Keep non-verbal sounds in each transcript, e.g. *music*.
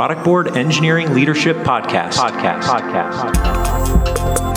Productboard Engineering Leadership Podcast. Podcast. Podcast.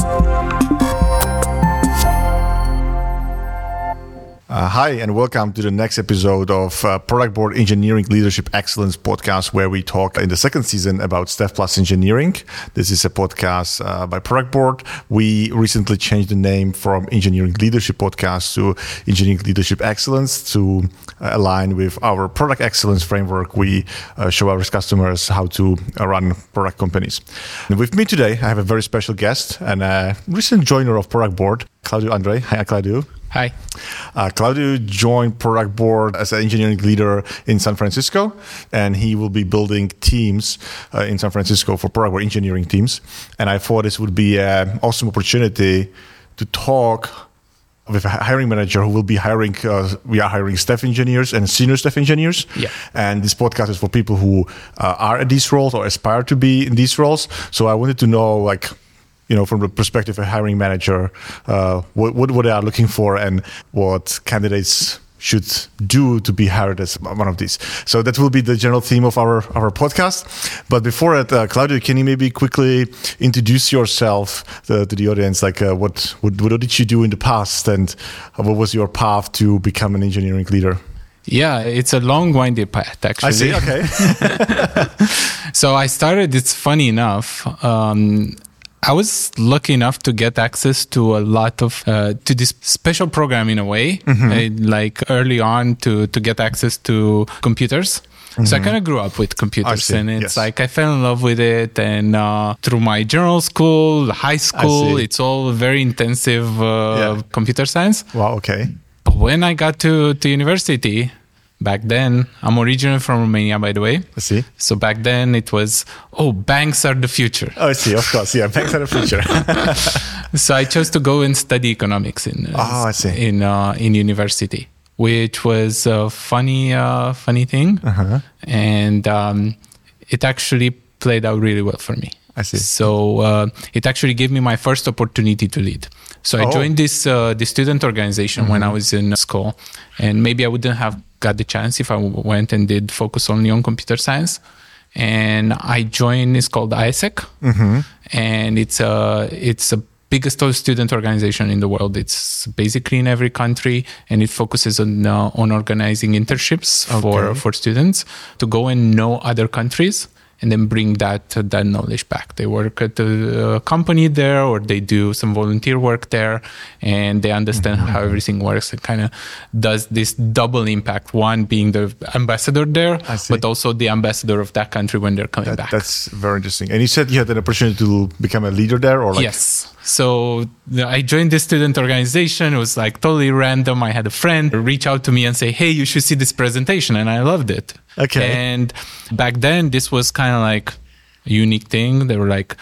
Uh, hi, and welcome to the next episode of uh, Productboard Engineering Leadership Excellence podcast, where we talk in the second season about Staff Plus Engineering. This is a podcast uh, by Productboard. We recently changed the name from Engineering Leadership Podcast to Engineering Leadership Excellence to uh, align with our product excellence framework. We uh, show our customers how to uh, run product companies. And with me today, I have a very special guest and a recent joiner of Product Board, Claudiu Andrei. Hi, Claudiu. Hi. Uh, Claudiu joined Productboard as an engineering leader in San Francisco, and he will be building teams uh, in San Francisco for Productboard engineering teams. And I thought this would be an awesome opportunity to talk with a hiring manager who will be hiring. Uh, we are hiring staff engineers and senior staff engineers. Yeah. And this podcast is for people who uh, are at these roles or aspire to be in these roles. So I wanted to know, like, you know, from the perspective of a hiring manager, uh, what, what, what they are looking for and what candidates should do to be hired as one of these. So that will be the general theme of our, our podcast. But before that, uh, Claudiu, can you maybe quickly introduce yourself uh, to the audience? Like, uh, what, what, what did you do in the past and what was your path to become an engineering leader? Yeah, it's a long, windy path, actually. I see, okay. *laughs* so I started, it's funny enough. Um, I was lucky enough to get access to a lot of uh, to this special program in a way, mm-hmm. uh, like early on to to get access to computers. Mm-hmm. So I kind of grew up with computers, and it's yes. like I fell in love with it. And uh, through my general school, high school, it's all very intensive uh, Yeah. computer science. wow, okay. But when I got to to university, back then, I'm originally from Romania, by the way. I see. So back then it was, oh, banks are the future. Oh, I see, of course. Yeah, banks are the future. *laughs* So I chose to go and study economics in Oh, I see. in uh, in university, which was a funny uh, funny thing, Uh-huh. and um, it actually played out really well for me. I see. So uh, it actually gave me my first opportunity to lead. So I Oh. Mm-hmm. joined this uh, this student organization when I was in school, and maybe I wouldn't have got the chance if I went and did focus only on computer science. And I joined. It's called AIESEC, Mm-hmm. and it's a it's a biggest student organization in the world. It's basically in every country, and it focuses on uh, on organizing internships for for students to go and know other countries and then bring that that knowledge back. They work at the uh, company there, or they do some volunteer work there, and they understand Mm-hmm. how everything works. It kind of does this double impact: one being the ambassador there, but also the ambassador of that country when they're coming That, back. that's very interesting. And you said you had an opportunity to become a leader there, or like yes. So I joined the student organization. It was like totally random. I had a friend reach out to me and say, "Hey, you should see this presentation," and I loved it. Okay. And back then, this was kind of like a unique thing. They were like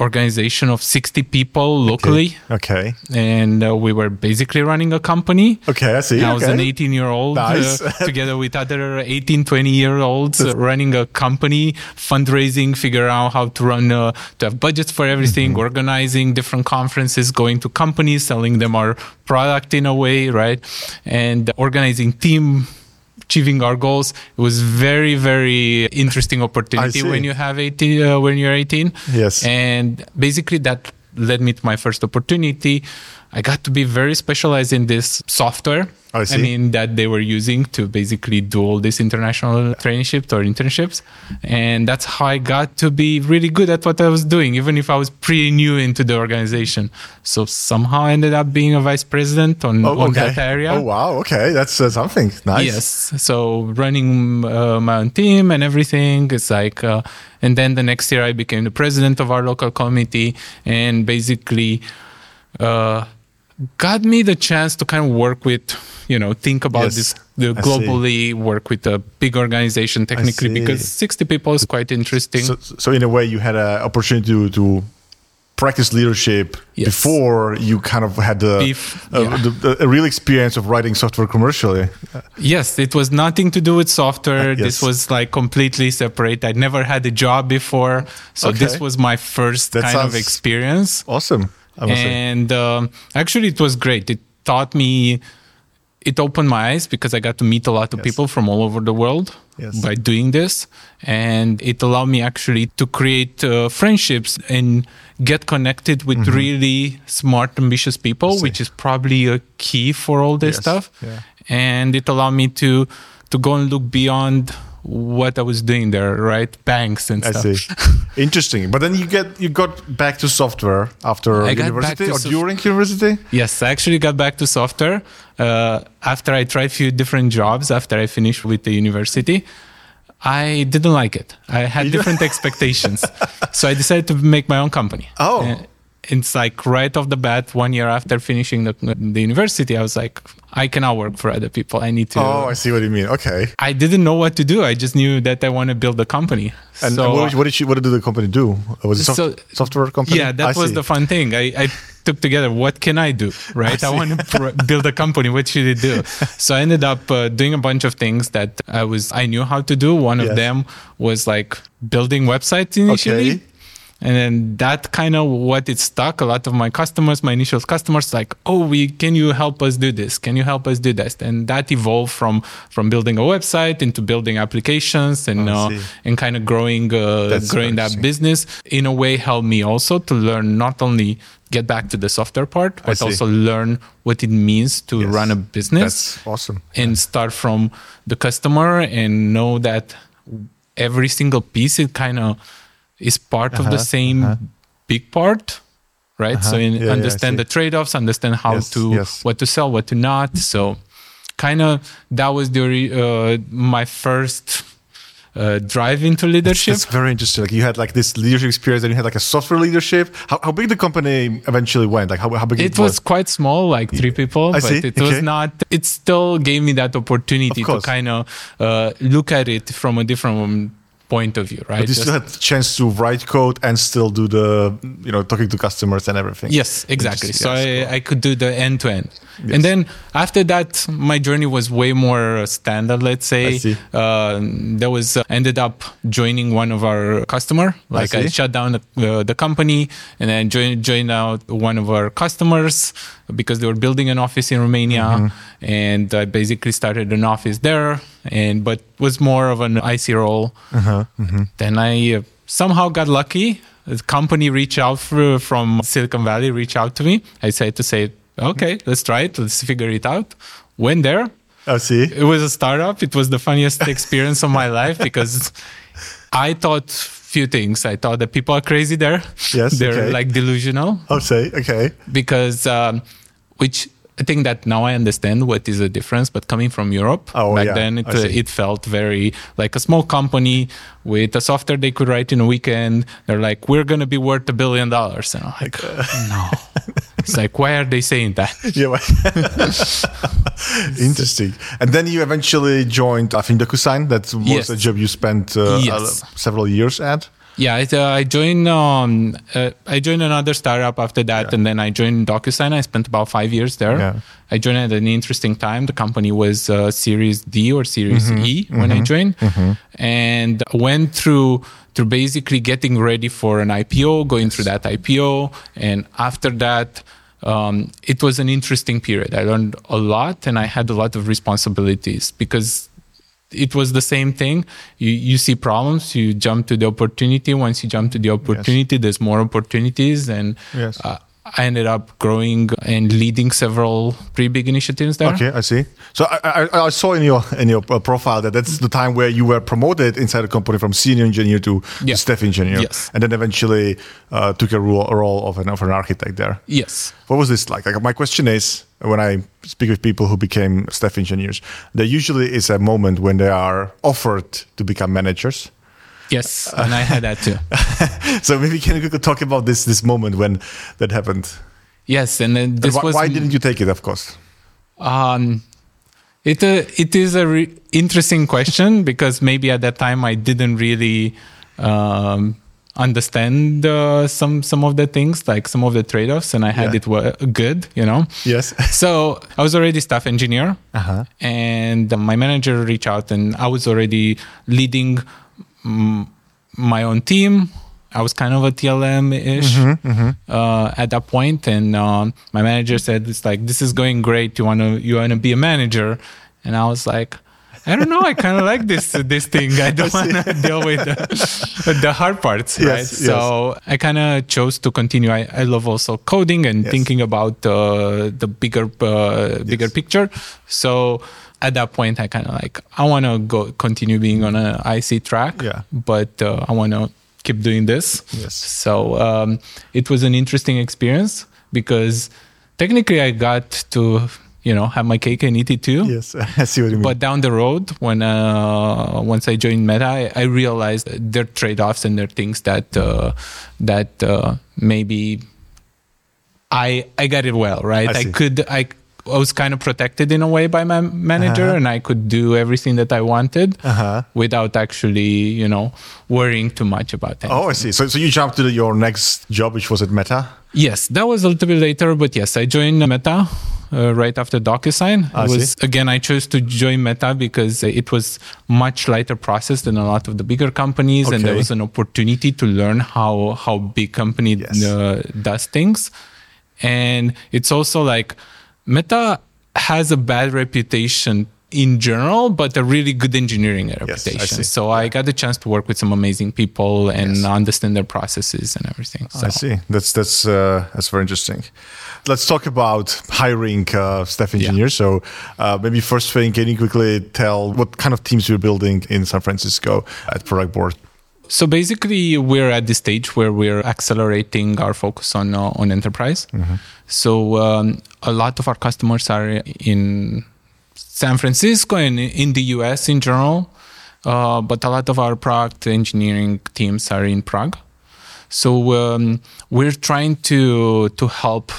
organization of 60 people locally Okay. and uh, we were basically running a company Okay, I see. I was okay. an 18 year old Nice. uh, *laughs* together with other 18, 20 year olds uh, running a company, fundraising, figure out how to run, uh, to have budgets for everything, Mm-hmm. organizing different conferences, going to companies, selling them our product in a way, right? And organizing team. Achieving our goals. It was very, very interesting opportunity when you have 18, uh, when you're 18. Yes. And basically, that led me to my first opportunity. I got to be very specialized in this software. I see. mean, that they were using to basically do all these international traineeships or internships. And that's how I got to be really good at what I was doing, even if I was pretty new into the organization. So somehow I ended up being a vice president on, Oh, on that area. Oh wow. Okay, that's uh, something nice. Yes. So running uh, my own team and everything. It's like, uh, and then the next year I became the president of our local committee and basically uh, got me the chance to kind of work with, you know, think about Yes. this, the I see. globally work with a big organization technically because 60 people is quite interesting. So, so in a way, you had an opportunity to, to practice leadership Yes. before you kind of had the, uh, yeah. the, a real experience of writing software commercially. Yes, it was nothing to do with software. Uh, yes. This was like completely separate. I'd never had a job before. So Okay. this was my first That kind of experience. Awesome. I must say. And um, actually, it was great. It taught me it opened my eyes because I got to meet a lot of Yes. people from all over the world Yes. by doing this. And it allowed me actually to create uh, friendships and get connected with really smart, ambitious people, Mm-hmm. which is probably a key for all this Yes. stuff. Yeah. And it allowed me to to go and look beyond what I was doing there, right? Banks and I stuff. see. *laughs* Interesting. But then you get you got back to software after I university or sof- during university? Yes, I actually got back to software uh, after I tried a few different jobs after I finished with the university. I didn't like it. I had different *laughs* expectations. So I decided to make my own company. Oh. It's like right off the bat, one year after finishing the, the university, I was like, I cannot work for other people. I need to. Oh, I see what you mean. Okay. I didn't know what to do. I just knew that I want to build a company. And, so, and what, what did you what did the company do? Was it soft, So- software company? Yeah, that I was see. the fun thing. I, I took together what can I do, *laughs* right? I, want to pr- build a company. What should I do? *laughs* So I ended up uh, doing a bunch of things that I was I knew how to do. One Yes. of them was like building websites initially. Okay. And then that kind of what it stuck. A lot of my customers, my initial customers, like, oh, we can you help us do this? Can you help us do this? And that evolved from from building a website into building applications and Oh, uh, and kind of growing uh, growing that business in a way helped me also to learn not only get back to the software part but also learn what it means to Yes. run a business That's awesome. and start from the customer and know that every single piece it kind of is part of the Uh-huh, same big part right so in, Yeah, yeah, understand see. the trade-offs understand how Yes, to yes. what to sell what to not so kind of that was the uh, my first uh, drive into leadership That's very interesting. Like you had like this leadership experience, and you had like a software leadership. How, how big the company eventually went? Like how, how big it was quite small like three people I but see, it okay. was not it still gave me that opportunity to kind of uh, look at it from a different point of view right But you Just- still had the chance to write code and still do the, you know, talking to customers and everything. Yes, exactly. So I, I could do the end to end. Yes. And then after that, my journey was way more standard, let's say. I see. Uh, there was, uh, ended up joining one of our customer. Like I, see. shut down the, uh, the company and then joined, joined out one of our customers because they were building an office in Romania. Mm-hmm. And I basically started an office there and, but was more of an IC role. Uh-huh. Then I uh, somehow got lucky. The company reached out for, from Silicon Valley, reached out to me. I said to say, okay, let's try it. Let's figure it out. Went there. I see. It was a startup. It was the funniest *laughs* experience of my life because I thought few things. I thought that people are crazy there. Yes, They're okay. like delusional I'll say, okay. because, um, which I think that now I understand what is the difference. But coming from Europe, Oh, back yeah, then it, uh, it felt very like a small company with a software they could write in a weekend. They're like, we're going to be worth a billion dollars. And I'm like, no. *laughs* It's like, why are they saying that? *laughs* Yeah. well- *laughs* Interesting. And then you eventually joined, I think, DocuSign. That was Yes. a job you spent uh, Yes. several years at. Yeah, I, uh, I joined. Um, uh, I joined another startup after that, and then I joined DocuSign. I spent about five years there. Yeah. I joined at an interesting time. The company was uh, Series D or Series E when I joined, and went through through basically getting ready for an IPO, going through that IPO, and after that. Um, it was an interesting period. I learned a lot and I had a lot of responsibilities because it was the same thing. You you see problems, you jump to the opportunity. Once you jump to the opportunity, there's more opportunities, and Yes. uh, I ended up growing and leading several pretty big initiatives there. Okay, I see. So I, I, I saw in your in your profile that that's the time where you were promoted inside the company from senior engineer to Yeah. staff engineer, Yes. and then eventually uh, took a role, a role of an of an architect there. Yes. What was this like? Like my question is, when I speak with people who became staff engineers, there usually is a moment when they are offered to become managers. Yes, and I had that too. *laughs* So maybe can you talk about this this moment when that happened? Yes, and then And this why, was why didn't you take it? Of course. Um, it uh, it is a re- interesting question because maybe at that time I didn't really um, understand uh, some some of the things, like some of the trade offs, and I had Yeah. it good, you know. Yes. *laughs* So I was already staff engineer, Uh-huh. and my manager reached out, and I was already leading my own team. I was kind of a TLM ish uh, at that point, and um, my manager said, "It's like this is going great. You wanna you wanna be a manager?" And I was like, I don't know. I kind of like this this thing. I don't *laughs* want to *laughs* deal with the, the hard parts, Yes, right? yes. So I kind of chose to continue. I, I love also coding and Yes. thinking about uh, the bigger uh, bigger picture. So at that point, I kind of like I want to go continue being on an IC track, Yeah. but uh, I want to keep doing this. Yes. So um, it was an interesting experience because technically I got to you know have my cake and eat it too. Yes, *laughs* I see what you mean. But down the road, when uh, once I joined Meta, I, I realized there are trade-offs and there are things that uh, that uh, maybe I I got it well, right? I I, could I. I was kind of protected in a way by my manager, Uh-huh. and I could do everything that I wanted Uh-huh. without actually, you know, worrying too much about it. oh, I see. So, so you jumped to your next job, which was at Meta. Yes, that was a little bit later, but yes, I joined Meta uh, right after DocuSign. I was see. again, I chose to join Meta because it was much lighter process than a lot of the bigger companies, and there was an opportunity to learn how how big company Yes. uh, does things, and it's also like Meta has a bad reputation. In general, but a really good engineering I reputation. see. so I got the chance to work with some amazing people and Yes. understand their processes and everything. So. I see. That's that's uh, that's very interesting. Let's talk about hiring uh, staff engineers. So uh, maybe first thing, can you quickly tell what kind of teams you're building in San Francisco at Productboard? So basically, we're at the stage where we're accelerating our focus on uh, on enterprise. So um, a lot of our customers are in San Francisco and in the US in general, uh, but a lot of our product engineering teams are in Prague. So um, we're trying to to help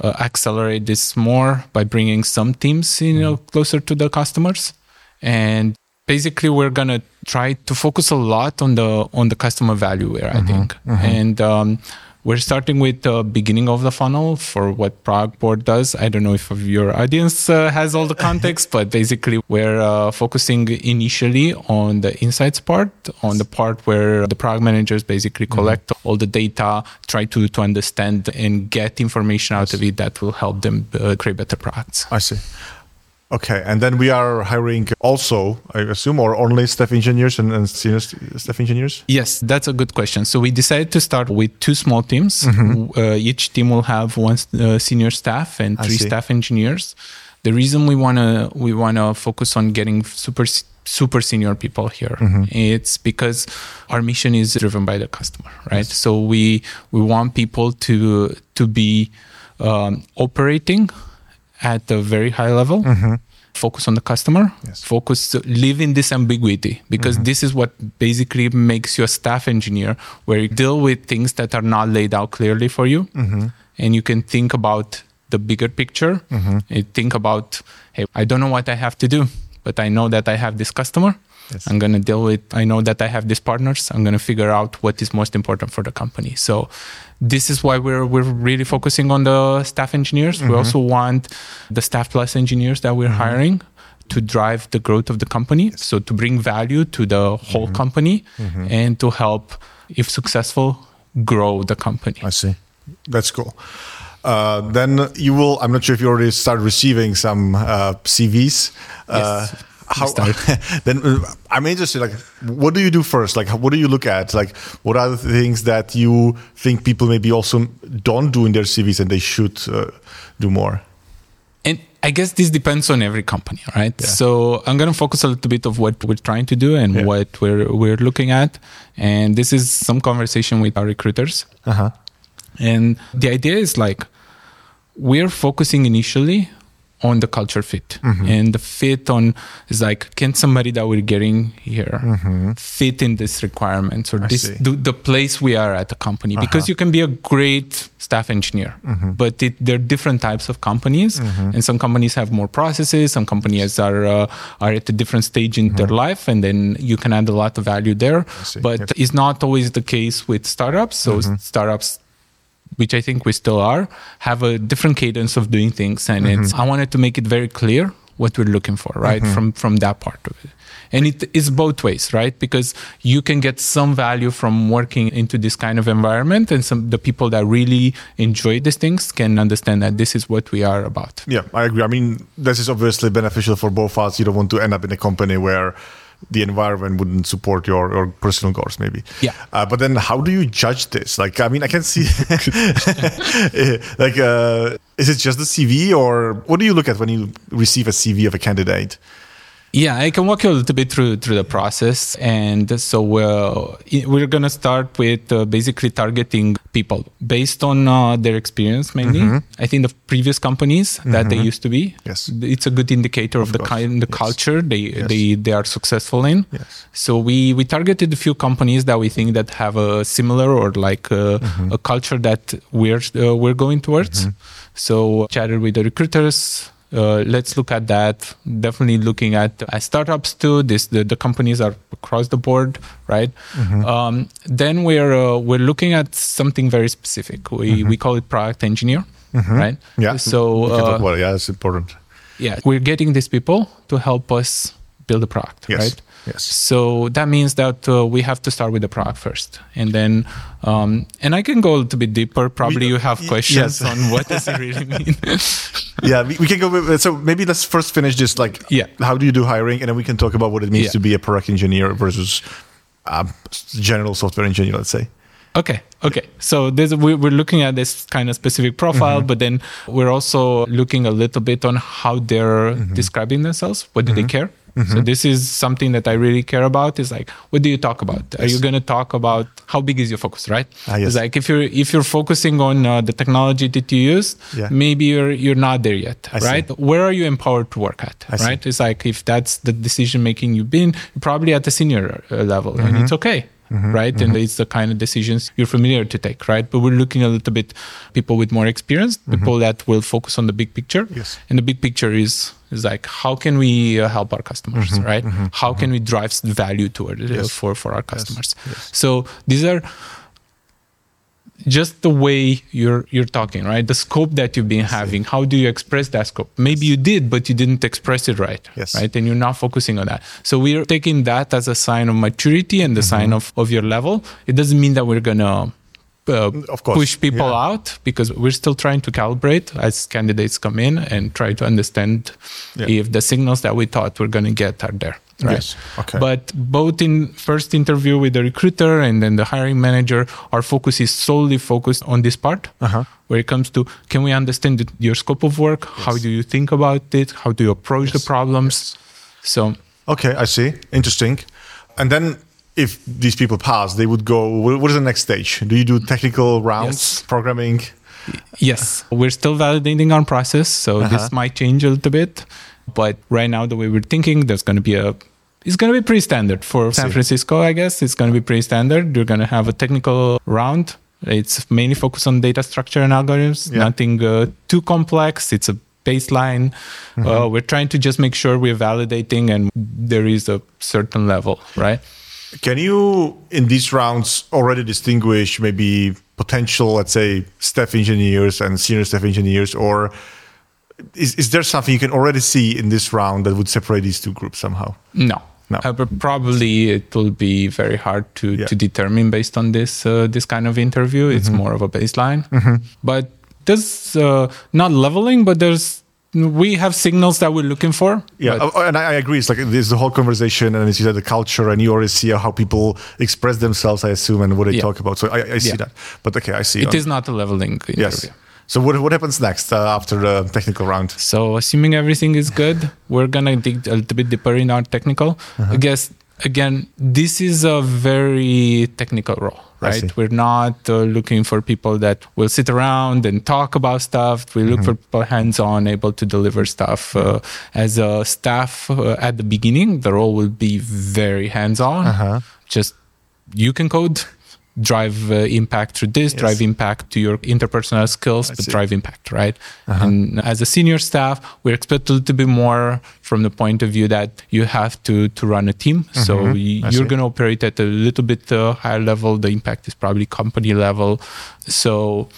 uh, accelerate this more by bringing some teams you know closer to the customers, and basically we're gonna try to focus a lot on the on the customer value where I think, and um, we're starting with the beginning of the funnel for what Productboard does. I don't know if your audience uh, has all the *laughs* context, but basically we're uh, focusing initially on the insights part, on the part where the product managers basically collect all the data, try to, to understand and get information out of it that will help them uh, create better products. I see. Okay, and then we are hiring also, I assume, or only staff engineers and, and senior st- staff engineers. Yes, that's a good question. So we decided to start with two small teams. Uh, each team will have one uh, senior staff and three staff engineers. The reason we wanna we wanna focus on getting super super senior people here, it's because our mission is driven by the customer, right? So we we want people to to be um, operating at a very high level. Mm-hmm. Focus on the customer. Yes. Focus, live in this ambiguity because mm-hmm. this is what basically makes you a staff engineer, where you deal with things that are not laid out clearly for you, mm-hmm. and you can think about the bigger picture. You think about, hey, I don't know what I have to do, but I know that I have this customer. Yes. I'm going to deal with, I know that I have these partners. I'm going to figure out what is most important for the company. So this is why we're, we're really focusing on the staff engineers. We also want the staff plus engineers that we're hiring to drive the growth of the company. So to bring value to the whole company and to help, if successful, grow the company. I see. That's cool. Uh, then you will. I'm not sure if you already start receiving some uh, CVs. Uh, Yes, how, *laughs* then uh, I'm interested. Like, what do you do first? Like, what do you look at? Like, what are the things that you think people maybe also don't do in their CVs and they should uh, do more? And I guess this depends on every company, right? So I'm going to focus a little bit of what we're trying to do and Yeah. what we're we're looking at. And this is some conversation with our recruiters. Uh huh. And the idea is like we're focusing initially on the culture fit. And the fit on is like, can somebody that we're getting here fit in this requirements or I this the, the place we are at the company? Because you can be a great staff engineer, but it, there are different types of companies, and some companies have more processes. Some companies are uh, are at a different stage in their life, and then you can add a lot of value there. But Yep. it's not always the case with startups. So startups which I think we still are, have a different cadence of doing things. And mm-hmm. it's, I wanted to make it very clear what we're looking for, right? Mm-hmm. From from that part of it. And it is both ways, right? Because you can get some value from working into this kind of environment, and some the people that really enjoy these things can understand that this is what we are about. Yeah, I agree. I mean, this is obviously beneficial for both of us. You don't want to end up in a company where the environment wouldn't support your, your personal goals, maybe. Yeah. Uh, but then, how do you judge this? Like, I mean, I can see, *laughs* like, uh, is it just the CV, or what do you look at when you receive a CV of a candidate? Yeah, I can walk you a little bit through through the process, and so we're we're gonna start with uh, basically targeting people based on uh, their experience mainly. I think the previous companies that they used to be. Yes. it's a good indicator of, the course. kind, the Yes. culture they Yes. they they are successful in. Yes. So we we targeted a few companies that we think that have a similar or like a, Mm-hmm. a culture that we're uh, we're going towards. So chatted with the recruiters. Uh, let's look at that. Definitely looking at uh, startups too. This the, the companies are across the board, right? Mm-hmm. Um, then we're uh, we're looking at something very specific. We we call it product engineer, right? Mm-hmm. Yeah. So uh. Yeah, that's important. yeah, we're getting these people to help us build a product, Yes. right? Yes. So that means that uh, we have to start with the product first, and then, um, and I can go a little bit deeper. Probably We- you have questions yes. *laughs* on what does it really mean. *laughs* yeah, we, we can go. With, so maybe let's first finish this. Like, Yeah. how do you do hiring, and then we can talk about what it means Yeah. to be a product engineer versus a general software engineer. Let's say. Okay. Okay. So there's, we- we're looking at this kind of specific profile, Mm-hmm. but then we're also looking a little bit on how they're Mm-hmm. describing themselves. What do they care? So this is something that I really care about. Is like, what do you talk about? Are you going to talk about how big is your focus, right? Ah, yes. It's like if you're if you're focusing on uh, the technology that you use, Yeah. maybe you're you're not there yet, I see. right? Where are you empowered to work at, I see. right? It's like if that's the decision making you've been, probably at the senior uh, level, and Mm-hmm. it's okay right? And it's the kind of decisions you're familiar to take, right? But we're looking a little bit people with more experience, people that will focus on the big picture. Mm-hmm. Yes. And the big picture is is like how can we uh, help our customers, Mm-hmm. right? How can we drive value toward it uh, Yes. for for our customers? So these are just the way you're you're talking right the scope that you've been having how do you express that scope maybe you did but you didn't express it right Yes. right and you're not focusing on that so we're taking that as a sign of maturity and the Mm-hmm. sign of of your level it doesn't mean that we're gonna uh, Of course, push people yeah. out because we're still trying to calibrate as candidates come in and try to understand Yeah. if the signals that we thought we're going to get are there right Yes. Okay. but both in first interview with the recruiter and then the hiring manager our focus is solely focused on this part Uh-huh. where it comes to can we understand the- your scope of work how do you think about it how do you approach the problems so Okay, I see. Interesting. And then if these people pass, they would go. What is the next stage? Do you do technical rounds, Yes. programming? Yes, we're still validating our process, so Uh-huh. this might change a little bit. But right now, the way we're thinking, there's going to be a it's going to be pretty standard for San. Francisco. I guess it's going to be pretty standard. You're going to have a technical round. It's mainly focused on data structure and algorithms. Yeah. Nothing uh, too complex. It's a baseline. Mm-hmm. Uh, we're trying to just make sure we're validating and there is a certain level, right? Can you, in these rounds, already distinguish maybe potential, let's say, staff engineers and senior staff engineers, or is, is there something you can already see in this round that would separate these two groups somehow? No. No. Uh, but probably it will be very hard to, Yeah. to determine based on this uh, this kind of interview. It's Mm-hmm. more of a baseline. But there's uh, not leveling, but there's we have signals that we're looking for. Yeah, but- oh, and I, agree. It's like there's the whole conversation, and as you said, the culture, and you already see how people express themselves, I assume, and what they Yeah. talk about. So I, I see Yeah. that. But okay, I see. it is not a leveling interview. Yes. So what what happens next uh, after the technical round? So, assuming everything is good, we're gonna dig a little bit deeper in our technical. Uh-huh. I guess again, this is a very technical role. Right? We're not uh, looking for people that will sit around and talk about stuff. We look Mm-hmm. for people hands-on, able to deliver stuff. Uh, as a staff uh, at the beginning, the role will be very hands-on. Uh-huh. Just you can code. Drive uh, impact through this, Yes. drive impact to your interpersonal skills, but see. drive impact, right? Uh-huh. And as a senior staff, we're expected a little bit more from the point of view that you have to to run a team. So Mm-hmm. I you're going to operate at a little bit uh, higher level. The impact is probably company level. So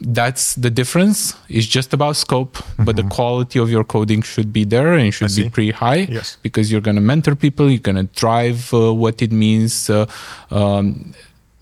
that's the difference. It's just about scope, but the quality of your coding should be there and should be pretty high Yes. because you're going to mentor people, you're going to drive uh, what it means, uh, um,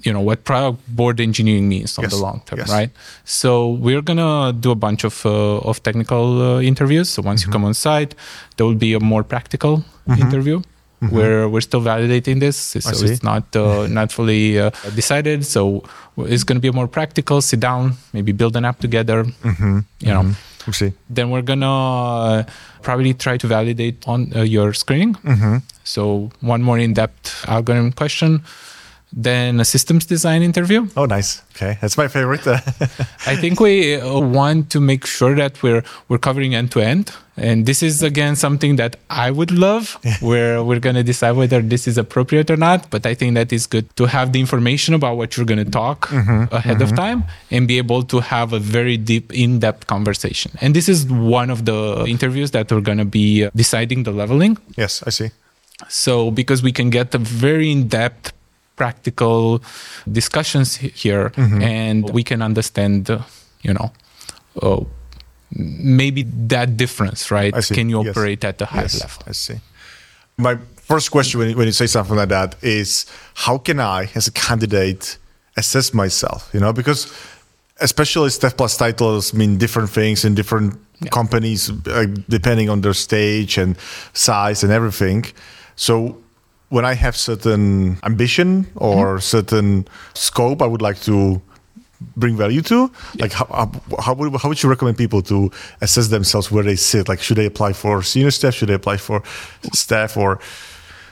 you know, what product board engineering means on Yes. the long term, Yes. right? So we're to do a bunch of, uh, of technical uh, interviews. So Mm-hmm. once you come on site, there will be a more practical interview. Where we're still validating this, so Mm-hmm. it's not uh, *laughs* not fully uh, decided. So it's going to be a more practical. Sit down, maybe build an app together. Mm-hmm. You know, We'll see. then we're gonna uh, probably try to validate on uh, your screening. Mm-hmm. So one more in-depth algorithm question, then a systems design interview. Oh, nice. Okay, that's my favorite. *laughs* I think we uh, want to make sure that we're we're covering end to end, and this is again something that I would love. *laughs* Where we're gonna decide whether this is appropriate or not. But I think that is good to have the information about what you're gonna talk ahead of time and be able to have a very deep, in-depth conversation. And this is one of the interviews that we're gonna be uh, deciding the leveling. yes, I see. So because we can get a very in-depth practical discussions he- here and we can understand, uh, you know, uh, maybe that difference, right? Can you Yes. operate at a high Yes, level? I see. My first question when you, when you say something like that is how can I, as a candidate, assess myself? You know, because especially Staff Plus titles mean different things in different companies uh, depending on their stage and size and everything. So when I have certain ambition or certain scope, I would like to bring value to? Like, how, how, how, would, how would you recommend people to assess themselves where they sit? Like, should they apply for senior staff? Should they apply for staff? Or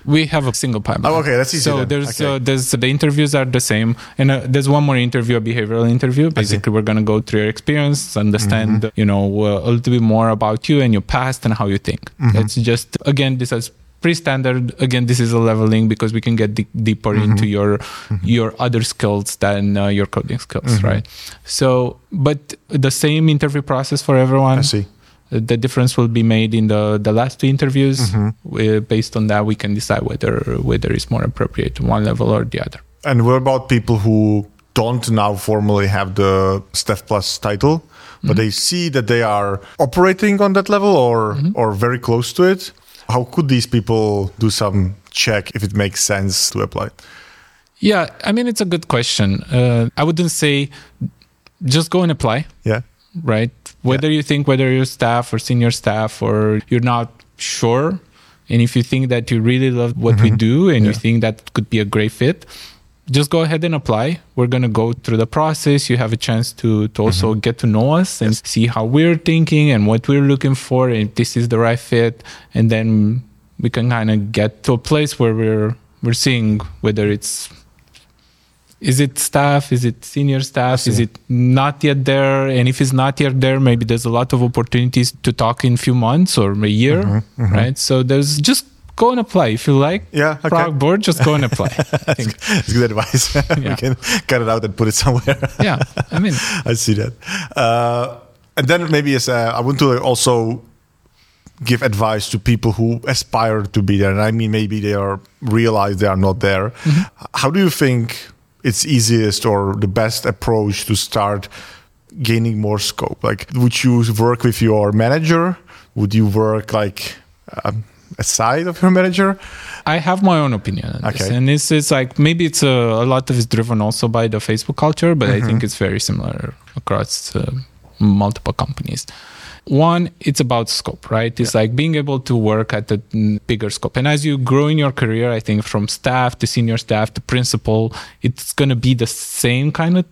We have a single pipeline. Oh, okay, that's easy So then. there's Okay. uh, there's the interviews are the same, and uh, there's one more interview, a behavioral interview. Basically, we're gonna go through your experience, understand Mm-hmm. you know uh, a little bit more about you and your past and how you think. Mm-hmm. It's just again this is pretty standard. Again, this is a leveling because we can get de- deeper Mm-hmm. into your your other skills than uh, your coding skills, Mm-hmm. right? So, but the same interview process for everyone. I see. Uh, the difference will be made in the, the last two interviews. Mm-hmm. Uh, based on that, we can decide whether whether it's more appropriate one level or the other. And what about people who don't now formally have the Staff Plus title, but they see that they are operating on that level or or very close to it? How could these people do some check if it makes sense to apply? Yeah, I mean it's a good question. Uh, I wouldn't say just go and apply, Yeah. right? Whether you think whether you're staff or senior staff or you're not sure, and if you think that you really love what we do and you think that could be a great fit, just go ahead and apply. We're gonna go through the process. You have a chance to to also get to know us and see how we're thinking and what we're looking for, if this is the right fit, and then we can kind of get to a place where we're we're seeing whether it's is it staff? Is it senior staff? Is it not yet there? And if it's not yet there maybe there's a lot of opportunities to talk in a few months or a year Mm-hmm, right? So there's just go and apply if you like Yeah, okay. Productboard just go and apply *laughs* It's good advice. *laughs* we can cut it out and put it somewhere. *laughs* yeah i mean I see that. Uh, and then maybe as uh, I want to also give advice to people who aspire to be there. And I mean, maybe they are realize they are not there. How do you think it's easiest or the best approach to start gaining more scope? Like, would you work with your manager? Would you work like um, aside of your manager? I have my own opinion on this, and this is like maybe it's a, a lot of it's driven also by the Facebook culture, but Mm-hmm. I think it's very similar across uh, multiple companies. One, it's about scope, right? It's like being able to work at a bigger scope. And as you grow in your career, I think from staff to senior staff to principal, it's going to be the same kind of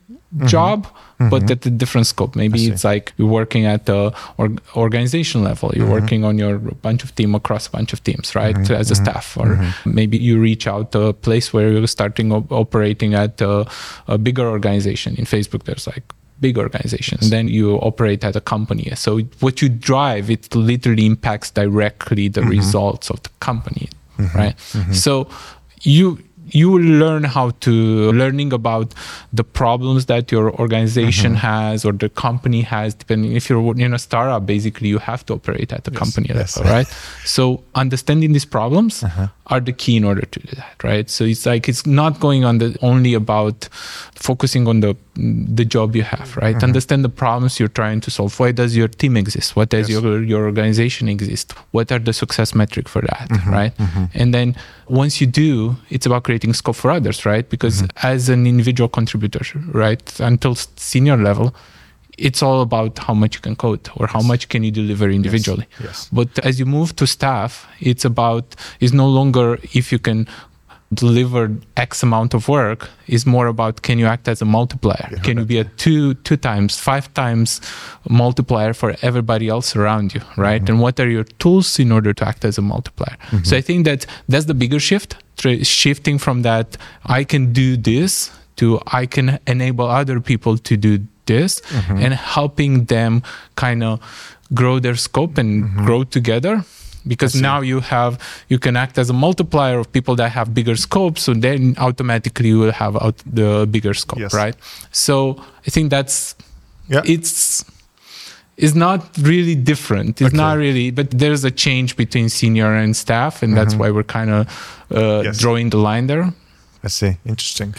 job, but at a different scope. Maybe Mm-hmm. it's like you're working at the or- organization level. You're Mm-hmm. working on your bunch of team across a bunch of teams, right? As a staff, or Mm-hmm. maybe you reach out to a place where you're starting op- operating at a, a bigger organization. In Facebook, there's like big organizations. Then you operate at a company. So what you drive, it literally impacts directly the results of the company, right? So you you will learn how to learning about the problems that your organization Mm-hmm. has or the company has depending if you're in a startup basically you have to operate at the company yes. level right so understanding these problems Uh-huh. are the key in order to do that right so it's like it's not going on the only about focusing on the the job you have right Mm-hmm. understand the problems you're trying to solve why does your team exist what does Yes. your your organization exist what are the success metric for that Mm-hmm. right and then once you do it's about creating scope for others right because Mm-hmm. as an individual contributor right until senior level it's all about how much you can code or how much can you deliver individually yes. but as you move to staff it's about it's no longer if you can deliver x amount of work is more about can you act as a multiplier? Can you be a two two times five times multiplier for everybody else around you right? Mm-hmm. And what are your tools in order to act as a multiplier? Mm-hmm. So i think that that's the bigger shift tra- shifting from that i can do this to i can enable other people to do this mm-hmm. and helping them kind of grow their scope and grow together because now you have you can act as a multiplier of people that have bigger scope so then automatically you will have out the bigger scope Yes. right so i think that's Yeah. it's it's not really different it's Okay. not really but there's a change between senior and staff and that's why we're kind of uh, Mm-hmm. Yes. drawing the line there I see. Interesting.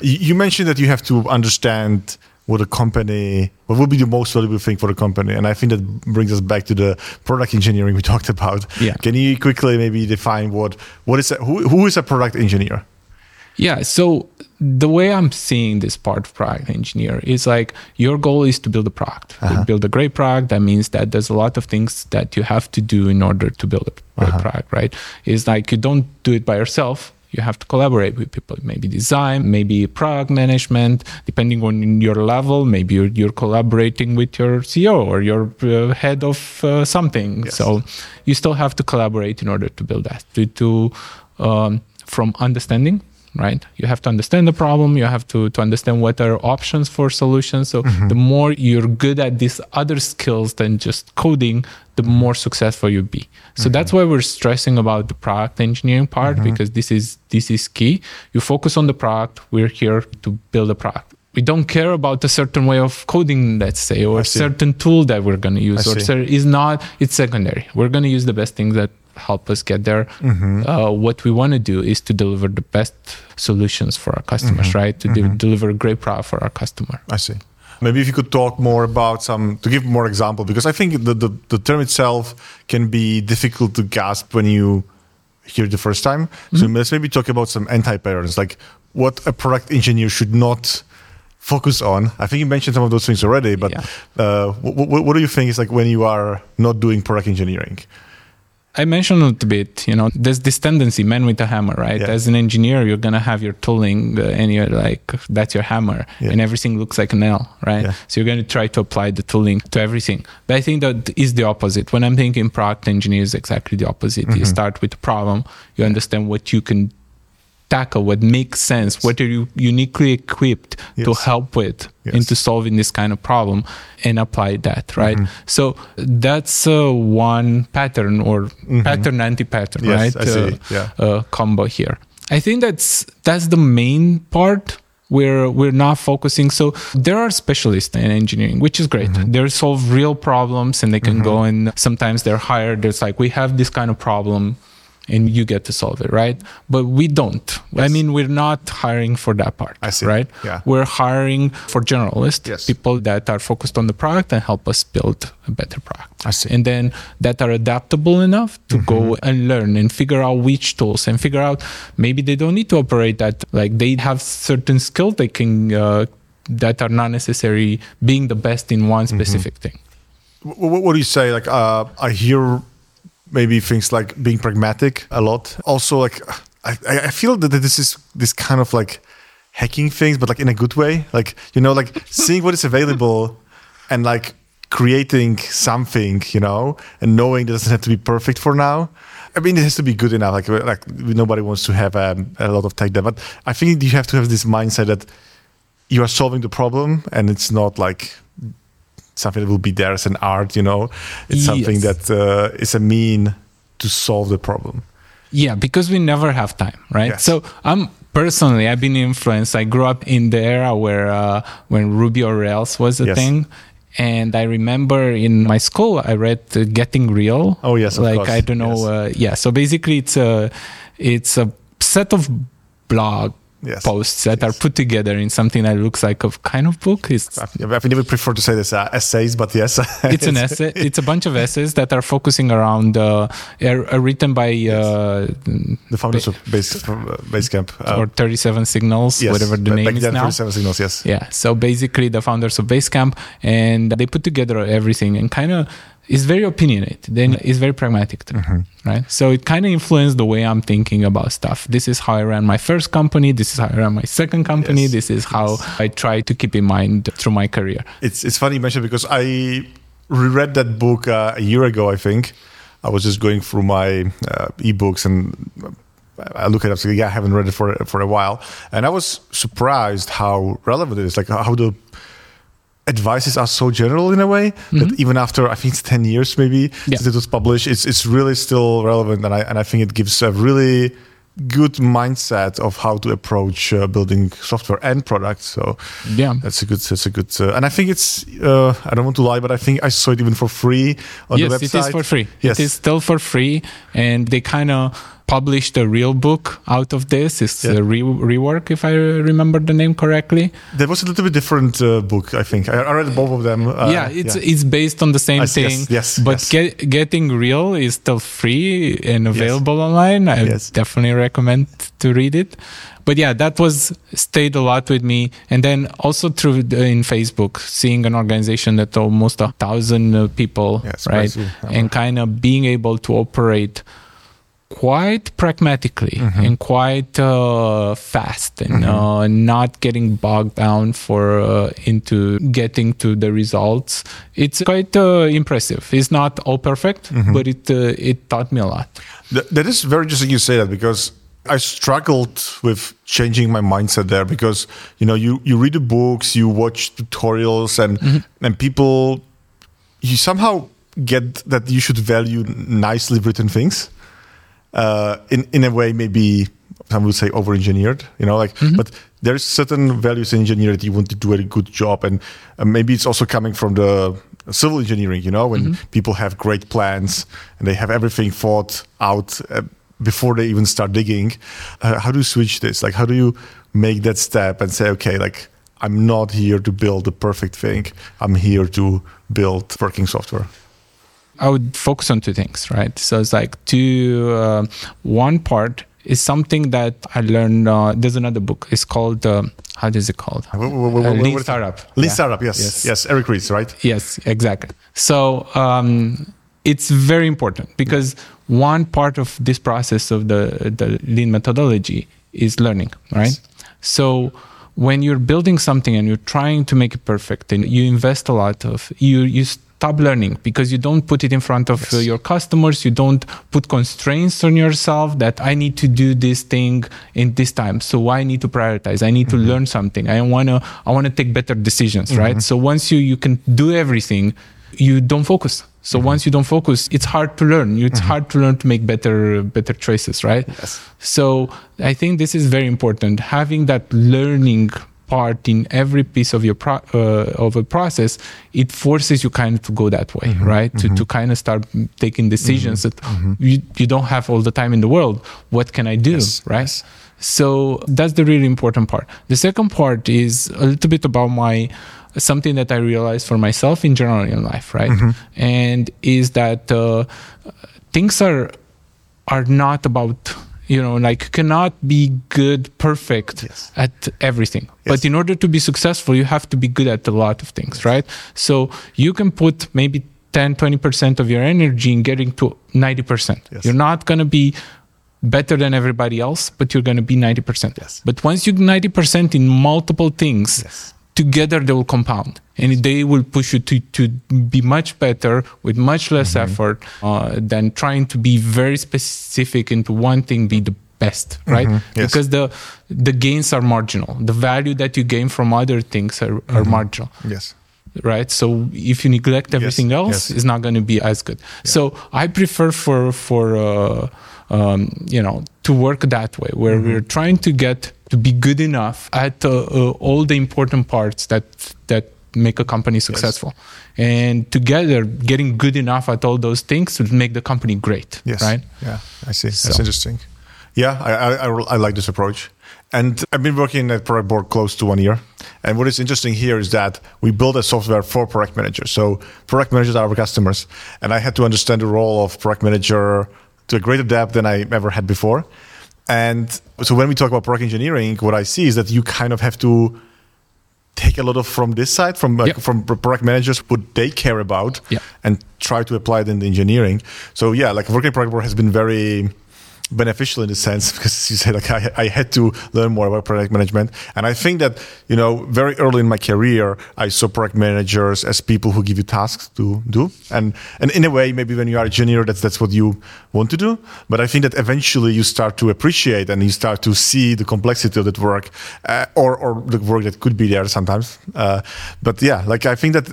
You you mentioned that you have to understand what a company, what would be the most valuable thing for the company, and I think that brings us back to the product engineering we *laughs* talked about. Yeah. Can you quickly maybe define what what is a, who who is a product engineer? Yeah. So the way I'm seeing this part of product engineer is like your goal is to build a product. Uh-huh. To build a great product. That means that there's a lot of things that you have to do in order to build a great uh-huh. product, right? It's like you don't do it by yourself. You have to collaborate with people. Maybe design, maybe product management, depending on your level. Maybe you're, you're collaborating with your CEO or your uh, head of uh, something. Yes. So you still have to collaborate in order to build that. To, to um, from understanding right? You have to understand the problem you have to to understand what are options for solutions. So the more you're good at these other skills than just coding the more successful you'll be. So that's why we're stressing about the product engineering part because this is this is key. You focus on the product we're here to build a product. We don't care about a certain way of coding let's say or a certain tool that we're going to use I or is not it's secondary. We're going to use the best things that help us get there Mm-hmm. uh, what we want to do is to deliver the best solutions for our customers Mm-hmm. right to de- deliver great product for our customer I see. Maybe if you could talk more about some to give more example because I think the, the the term itself can be difficult to grasp when you hear it the first time. So let's maybe talk about some anti patterns, like what a product engineer should not focus on. I think you mentioned some of those things already, but Yeah. uh, what, what, what do you think is like when you are not doing product engineering? I mentioned it a bit, you know, there's this tendency, man with a hammer, right? Yeah. As an engineer, you're going to have your tooling uh, and you're like, that's your hammer Yeah. and everything looks like a nail, right? Yeah. So you're going to try to apply the tooling to everything. But I think that is the opposite. When I'm thinking product engineers, exactly the opposite. Mm-hmm. You start with the problem, you understand what you can tackle, what makes sense, what are you uniquely equipped to help with Yes. into solving this kind of problem and apply that, right? Mm-hmm. So that's uh, one pattern or pattern anti-pattern, Mm-hmm. Yes, right? Uh, Yeah. uh, combo here. I think that's that's the main part where we're not focusing. So there are specialists in engineering, which is great. Mm-hmm. They solve real problems and they can go and sometimes they're hired. It's like we have this kind of problem and you get to solve it, right? But we don't. I mean, we're not hiring for that part, I see. right? Yeah. We're hiring for generalists, Yes. people that are focused on the product and help us build a better product. I see. And then that are adaptable enough to go and learn and figure out which tools and figure out maybe they don't need to operate that. Like they have certain skills they can, uh, that are not necessary being the best in one specific thing. What, what do you say? Like, uh, I hear maybe things like being pragmatic a lot. Also, like, I, I feel that this is this kind of like hacking things, but like in a good way. Like, you know, like *laughs* seeing what is available and like creating something, you know, and knowing that doesn't have to be perfect for now. I mean, it has to be good enough. Like, like nobody wants to have um, a lot of tech debt, but I think you have to have this mindset that you are solving the problem, and it's not like something that will be there as an art. You know, it's something Yes. that uh, is a mean to solve the problem. Yeah, because we never have time, right? Yes. So I'm personally, I've been influenced. I grew up in the era where uh, when Ruby on Rails was a Yes. thing. And I remember in my school, I read uh, Getting Real. Oh, yes, of like course. I don't know, uh, yeah. So basically, it's a it's a set of blog Yes. posts that are put together in something that looks like a kind of book. It's I never prefer to say this uh, essays, but yes, *laughs* it's an *laughs* essay. It's a bunch of essays that are focusing around, uh, are, are written by uh, the founders of Base uh, Basecamp. Uh, or 37 Signals, yes, whatever the back name is then, now. 37 signals. Yes. Yeah. So basically, the founders of Basecamp, and they put together everything and kind of is very opinionated. Then Mm-hmm. is very pragmatic, too, right? So it kind of influenced the way I'm thinking about stuff. This is how I ran my first company. This is how I ran my second company. Yes. This is how I try to keep in mind through my career. It's it's funny you mentioned because I reread that book uh, a year ago. I think I was just going through my uh, ebooks and I look at it. I like, yeah, I haven't read it for for a while, and I was surprised how relevant it is. Like how the advices are so general in a way that even after I think it's ten years maybe Mm-hmm. Yeah. since it was published, it's it's really still relevant, and I and I think it gives a really good mindset of how to approach uh, building software and products. So Yeah. that's a good. That's a good. Uh, and I think it's. Uh, I don't want to lie, but I think I saw it even for free on yes, the website. it is for free. Yes. It is still for free, and they kind of published a real book out of this. It's Yeah. a re- rework, if I remember the name correctly. There was a little bit different uh, book. I think I, I read both of them. Uh, yeah, it's it's based on the same I see, yes, thing. yes, but yes. Get, getting real is still free and available online. I Yes. definitely recommend to read it. But yeah, that was stayed a lot with me, and then also through the, in Facebook, seeing an organization that almost a thousand uh, people, Yes, right, crazy. and kind of being able to operate quite pragmatically Mm-hmm. and quite uh, fast and uh, not getting bogged down for uh, into getting to the results. It's quite uh, impressive. It's not all perfect Mm-hmm. but it uh, it taught me a lot. Th- that is very interesting you say that because I struggled with changing my mindset there because you know you you read the books, you watch tutorials, and and people you somehow get that you should value nicely written things uh, in in a way maybe some would say over engineered you know like but there's certain values in engineering that you want to do a good job. And uh, maybe it's also coming from the civil engineering you know when people have great plans and they have everything thought out uh, before they even start digging. Uh, how do you switch this? Like how do you make that step and say okay like i'm not here to build the perfect thing. I'm here to build working software I would focus on two things, right? So it's like two. Uh, one part is something that I learned. Uh, there's another book. It's called. Uh, how is it called? Wh- wh- wh- Uh, Lean Startup. Lean Yeah. startup yes Yes. yes eric Ries right Yes, exactly. So um, it's very important because one part of this process of the the lean methodology is learning, right? So when you're building something and you're trying to make it perfect and you invest a lot of you you stop learning because you don't put it in front of uh, your customers. You don't put constraints on yourself that i need to do this thing in this time. So i need to prioritize? I need to mm-hmm. learn something. I want to i want to take better decisions right? Mm-hmm. So once you you can do everything you don't focus. So mm-hmm. once you don't focus it's hard to learn. It's hard to learn to make better better choices right? Yes. so i think this is very important. Having that learning part in every piece of your pro- uh, of a process it forces you kind of to go that way mm-hmm. right? To, to mm-hmm. kind of start taking decisions mm-hmm. that you, you don't have all the time in the world. What can i do right? So that's the really important part. The second part is a little bit about my something that i realized for myself in general in life right? And is that uh, things are are not about you know like you cannot be good perfect Yes. at everything Yes. but in order to be successful you have to be good at a lot of things right so you can put maybe 10 20% of your energy in getting to 90% Yes. you're not going to be better than everybody else but you're going to be 90% Yes. but once you're 90% in multiple things Yes. Together they will compound and they will push you to, to be much better with much less Mm-hmm. effort uh, than trying to be very specific into one thing be the best right Mm-hmm. Yes. because the the gains are marginal the value that you gain from other things are, are Mm-hmm. marginal yes right so if you neglect everything else yes. it's not going to be as good so i prefer for for uh, um, you know to work that way, where Mm-hmm. we're trying to get to be good enough at uh, uh, all the important parts that that make a company successful, and together getting good enough at all those things would make the company great. Yes. Right. Yeah, I see. That's interesting. Yeah, I, I, I, I like this approach. And I've been working at Productboard close to one year. And what is interesting here is that we build a software for product managers. So product managers are our customers. And I had to understand the role of product manager to a greater depth than I ever had before. And so when we talk about product engineering, what I see is that you kind of have to take a lot of from this side, from like, from product managers, what they care about, Yeah. and try to apply it in the engineering. So yeah, like working Productboard has been very beneficial in the sense *laughs* because you said like I, I had to learn more about product management. And i think that you know very early in my career i saw product managers as people who give you tasks to do. And and in a way maybe when you are a junior that's that's what you want to do. But i think that eventually you start to appreciate and you start to see the complexity of that work uh, or or the work that could be there sometimes. Uh, but yeah like i think that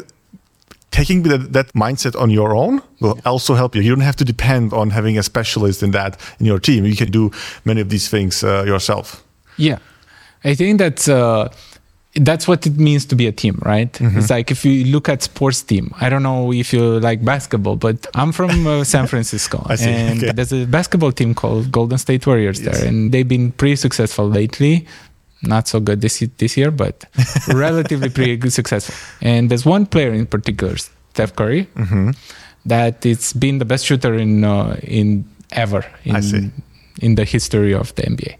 taking that, that mindset on your own will also help you. You don't have to depend on having a specialist in that in your team. You can do many of these things uh, yourself. Yeah, I think that's uh, that's what it means to be a team, right? Mm-hmm. It's like if you look at sports team. I don't know if you like basketball, but I'm from uh, San *laughs* Francisco, and okay. there's a basketball team called Golden State Warriors Yes. there, and they've been pretty successful lately. Not so good this this year, but *laughs* relatively pretty good successful. And there's one player in particular, Steph Curry, Mm-hmm. that it's been the best shooter in uh, in ever in in the history of the NBA.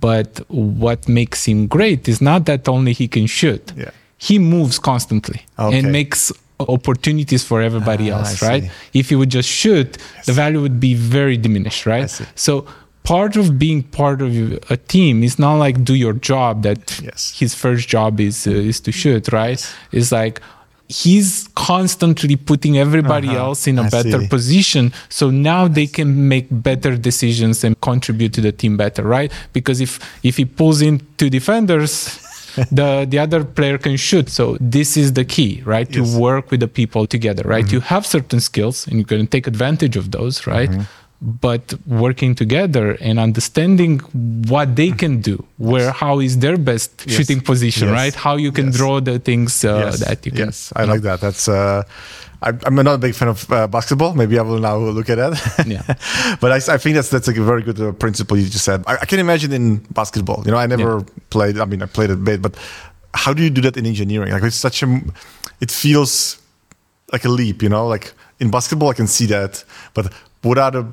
But what makes him great is not that only he can shoot. Yeah. He moves constantly Okay. and makes opportunities for everybody Ah, else, I right? see. If he would just shoot, the value would be very diminished, right? So part of being part of a team is not like do your job that Yes. his first job is uh, is to shoot, right? It's like he's constantly putting everybody Uh-huh. else in a I better see. position so now they can make better decisions and contribute to the team better right because if if he pulls in two defenders *laughs* the the other player can shoot so this is the key right Yes. Mm-hmm. to work with the people together right you have certain skills and you can take advantage of those right but working together and understanding what they can do where how is their best. Yes. shooting position Yes. right how you can Yes. draw the things uh, that you can yes, I like that. That's uh, I'm, I'm not a big fan of uh, basketball. Maybe I will now look at that. Yeah. *laughs* but I, I think that's that's a very good uh, principle you just said. I, I can imagine in basketball. You know, I never played. I mean, I played a bit, but how do you do that in engineering? Like it's such a, it feels like a leap. You know, like in basketball I can see that, but what are the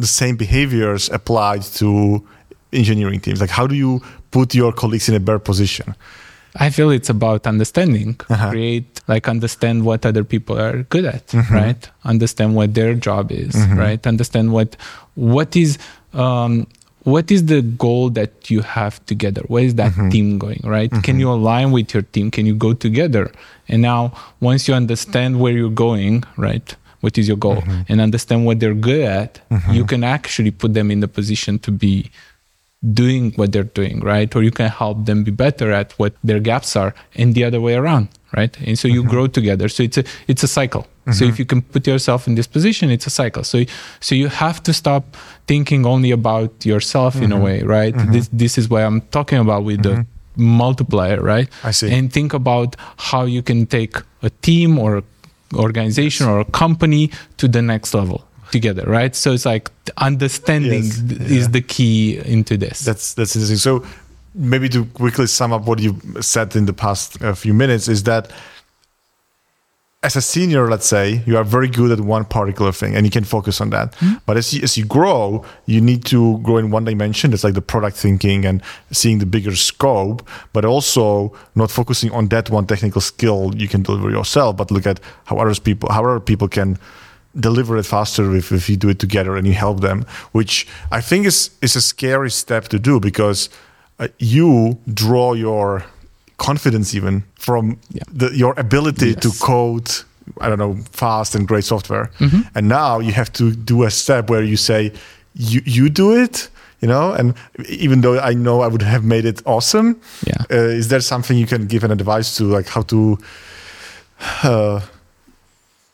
the same behaviors applied to engineering teams? Like how do you put your colleagues in a better position? I feel it's about understanding, Uh-huh. create, like understand what other people are good at, Mm-hmm. right? Understand what their job is, right? Understand what what is um, what is the goal that you have together. Where is that Mm-hmm. team going, right? Can you align with your team? Can you go together? And now, once you understand where you're going, right? What is your goal, Mm-hmm. and understand what they're good at, mm-hmm. you can actually put them in the position to be doing what they're doing, right? Or you can help them be better at what their gaps are, and the other way around, right? And so you mm-hmm. grow together. So it's a it's a cycle. So if mm-hmm. you can put yourself in this position, it's a cycle. So so you have to stop thinking only about yourself in a way, right? This this is what I'm talking about with the multiplier, right? I see. And think about how you can take a team or organization or a company to the next level together, right? So it's like understanding Yes. Yeah. is the key into this. That's that's interesting. So maybe to quickly sum up what you said in the past uh, few minutes is that as a senior, let's say, you are very good at one particular thing and you can focus on that. But as you, as you grow, you need to grow in one dimension. It's like the product thinking and seeing the bigger scope, but also not focusing on that one technical skill you can deliver yourself, but look at how others people, how other people can deliver it faster if, if you do it together and you help them, which I think is, is a scary step to do because uh, you draw your confidence even from Yeah. the, your ability to code i don't know fast and great software Mm-hmm. and now you have to do a step where you say you you do it you know and even though i know i would have made it awesome Yeah. uh, is there something you can give an advice to like how to uh,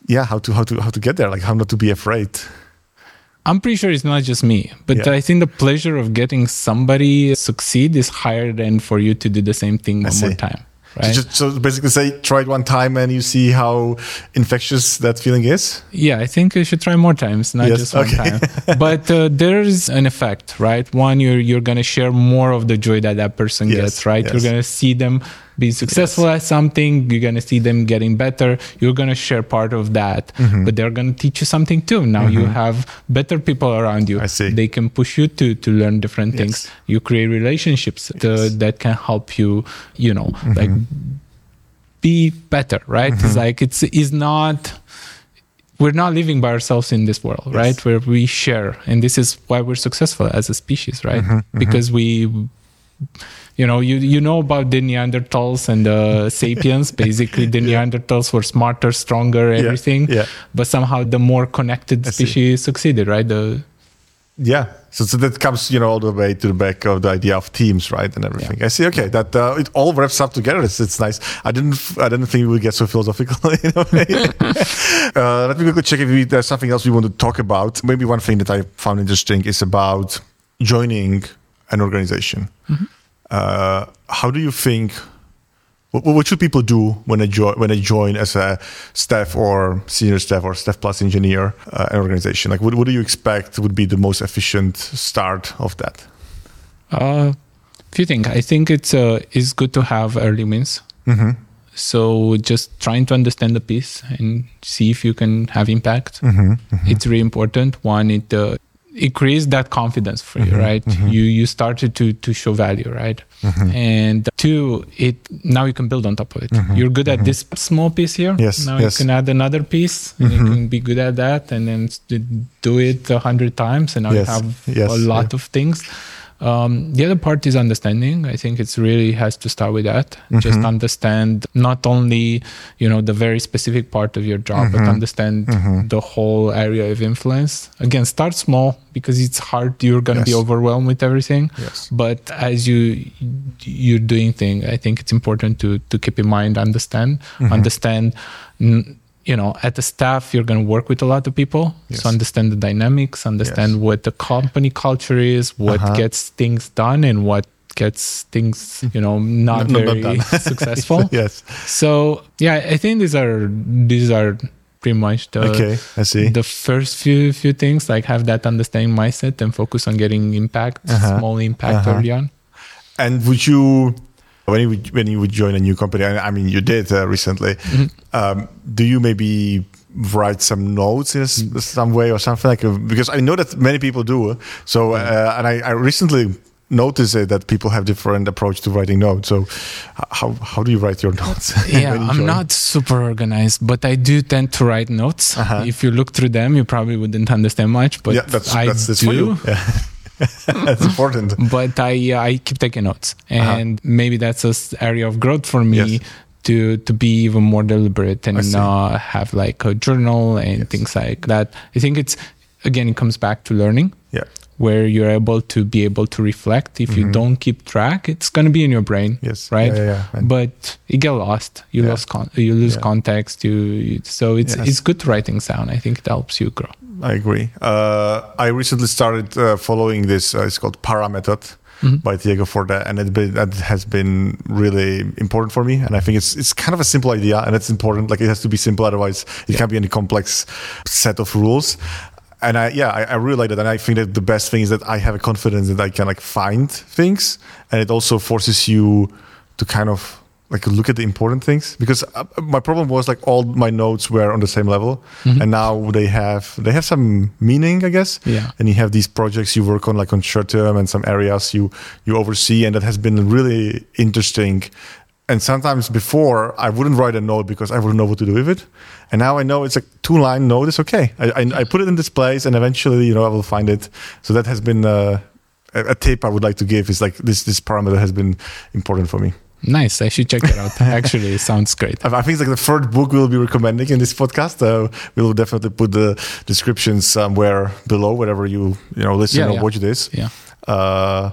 yeah how to how to how to get there like how not to be afraid I'm pretty sure it's not just me, but Yeah. I think the pleasure of getting somebody succeed is higher than for you to do the same thing one more time. So Right? just so basically say try it one time and you see how infectious that feeling is. yeah, I think you should try more times, not Yes, just one okay. time. *laughs* But uh, there's an effect, right? One, you're you're gonna share more of the joy that that person Yes, gets, right? yes. You're gonna see them be successful at something. You're gonna see them getting better. You're gonna share part of that, Mm-hmm. but they're gonna teach you something too. Now you have better people around you. I see. They can push you to to learn different things. You create relationships uh, that can help you. You know, Mm-hmm. like be better, right? It's like it's is not we're not living by ourselves in this world, right? Where we share, and this is why we're successful as a species, right? Mm-hmm, Because we, you know, you you know about the Neanderthals and the *laughs* sapiens. Basically, the Neanderthals were smarter, stronger, everything. yeah. But somehow, the more connected species succeeded, right? The Yeah. So, so that comes, you know, all the way to the back of the idea of teams, right, and everything. I see. Okay, that uh, it all wraps up together. It's, it's nice. I didn't, I didn't think we would get so philosophical in a way. uh, let me quickly check if we, there's something else we want to talk about. Maybe one thing that I found interesting is about joining an organization. Uh, how do you think? What, what should people do when they join when they join as a staff or senior staff or staff plus engineer uh, an organization? Like, what, what do you expect would be the most efficient start of that? uh, few things. I think it's uh, it's good to have early wins. Mm-hmm. So just trying to understand the piece and see if you can have impact. Mm-hmm. It's really important. One, it uh, it creates that confidence for Mm-hmm. you, right? You you started to to show value, right? Mm-hmm. And two, it now you can build on top of it. You're good at this small piece here. Mm-hmm. Yes, Now yes. Mm-hmm. you can add another piece, and you can be good at that, and then do it a hundred times, and now Yes, you have yes, a lot of things. Um, the other part is understanding. I think it's really has to start with that. Just Mm-hmm. understand not only you know the very specific part of your job, Mm-hmm. but understand the whole area of influence. Again, start small because it's hard. You're going to be overwhelmed with everything. Yes. But as you you're doing thing, I think it's important to to keep in mind, understand, Mm-hmm. understand. n- You know, at the staff, you're going to work with a lot of people. Yes. So understand the dynamics, understand Yes. what the company culture is, what Uh-huh. gets things done, and what gets things, you know, *laughs* not not very *laughs* successful. yes. So yeah, I think these are these are pretty much the Okay, I see. the first few few things. Like have that understanding mindset and focus on getting impact, Uh-huh. small impact Uh-huh. early on. And would you, when you would, when you would join a new company? I I mean, you did uh, recently. Mm-hmm. Um, do you maybe write some notes in s some way or something like? uh, Because I know that many people do. So, uh, and I, I recently noticed uh, that people have different approach to writing notes. So, how how do you write your *laughs* notes? *laughs* Yeah, you I'm join? not super organized, but I do tend to write notes. Uh-huh. If you look through them, you probably wouldn't *laughs* understand much, but yeah, that's I that's, that's do. for you. Yeah. *laughs* that's important. but I uh, I keep taking notes, Uh-huh. and maybe that's an area of growth for me Yes. to to be even more deliberate and uh, have like a journal and things like that. I think it's again it comes back to learning Yeah. where you're able to be able to reflect. If you don't keep track, it's going to be in your brain, Mm-hmm. Yes. right? Yeah, yeah, yeah. But you get lost. You Yeah. lose con- you lose context. You, you so it's Yes. it's good writing sound. I think it helps you grow. I agree. Uh, I recently started uh, following this. Uh, it's called Para Method by Tiago Forte, and it been, that has been really important for me. And I think it's it's kind of a simple idea, and it's important. Like it has to be simple, otherwise it can't be any complex set of rules. And I, yeah, I, I really like that. And I think that the best thing is that I have a confidence that I can like find things, and it also forces you to kind of like look at the important things. Because uh, my problem was like all my notes were on the same level. And now they have they have some meaning i guess. Yeah. and you have these projects you work on like on short term and some areas you you oversee. And that has been really interesting. And sometimes before i wouldn't write a note because i wouldn't know what to do with it. And now i know it's a two line note. It's okay. I, I, I put it in this place and eventually you know i will find it. So that has been uh, a, a tip i would like to give is like this this PARA method has been important for me Nice. I should check that out. *laughs* Actually, it sounds great. I I think it's like the third book we'll be recommending in this podcast. Uh, we'll definitely put the description somewhere below, wherever you you know listen Yeah, or yeah. watch this. Yeah. Uh,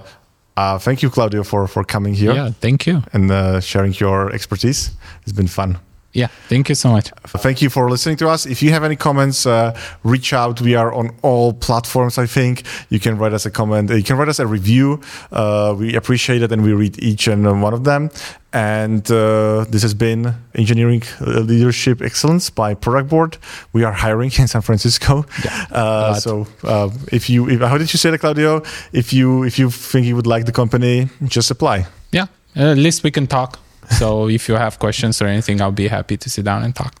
uh, thank you, Claudiu, for for coming here Yeah. Thank you. and uh, sharing your expertise. It's been fun. Yeah, thank you so much. Thank you for listening to us. If you have any comments, uh, reach out. We are on all platforms, I think. You can write us a comment. You can write us a review. Uh, we appreciate it and we read each and one of them. And uh, this has been Engineering Leadership Excellence by Productboard. We are hiring in San Francisco. Yeah, uh, so uh, if you, if, how did you say that, Claudiu? If you, if you think you would like the company, just apply. Yeah, at least we can talk. So if you have questions or anything, I'll be happy to sit down and talk.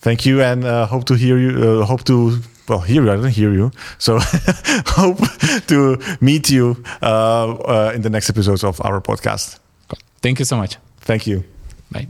Thank you, and uh, hope to hear you. Uh, hope to well hear you. I don't hear you, so *laughs* hope to meet you uh, uh, in the next episodes of our podcast. Thank you so much. Thank you. Bye.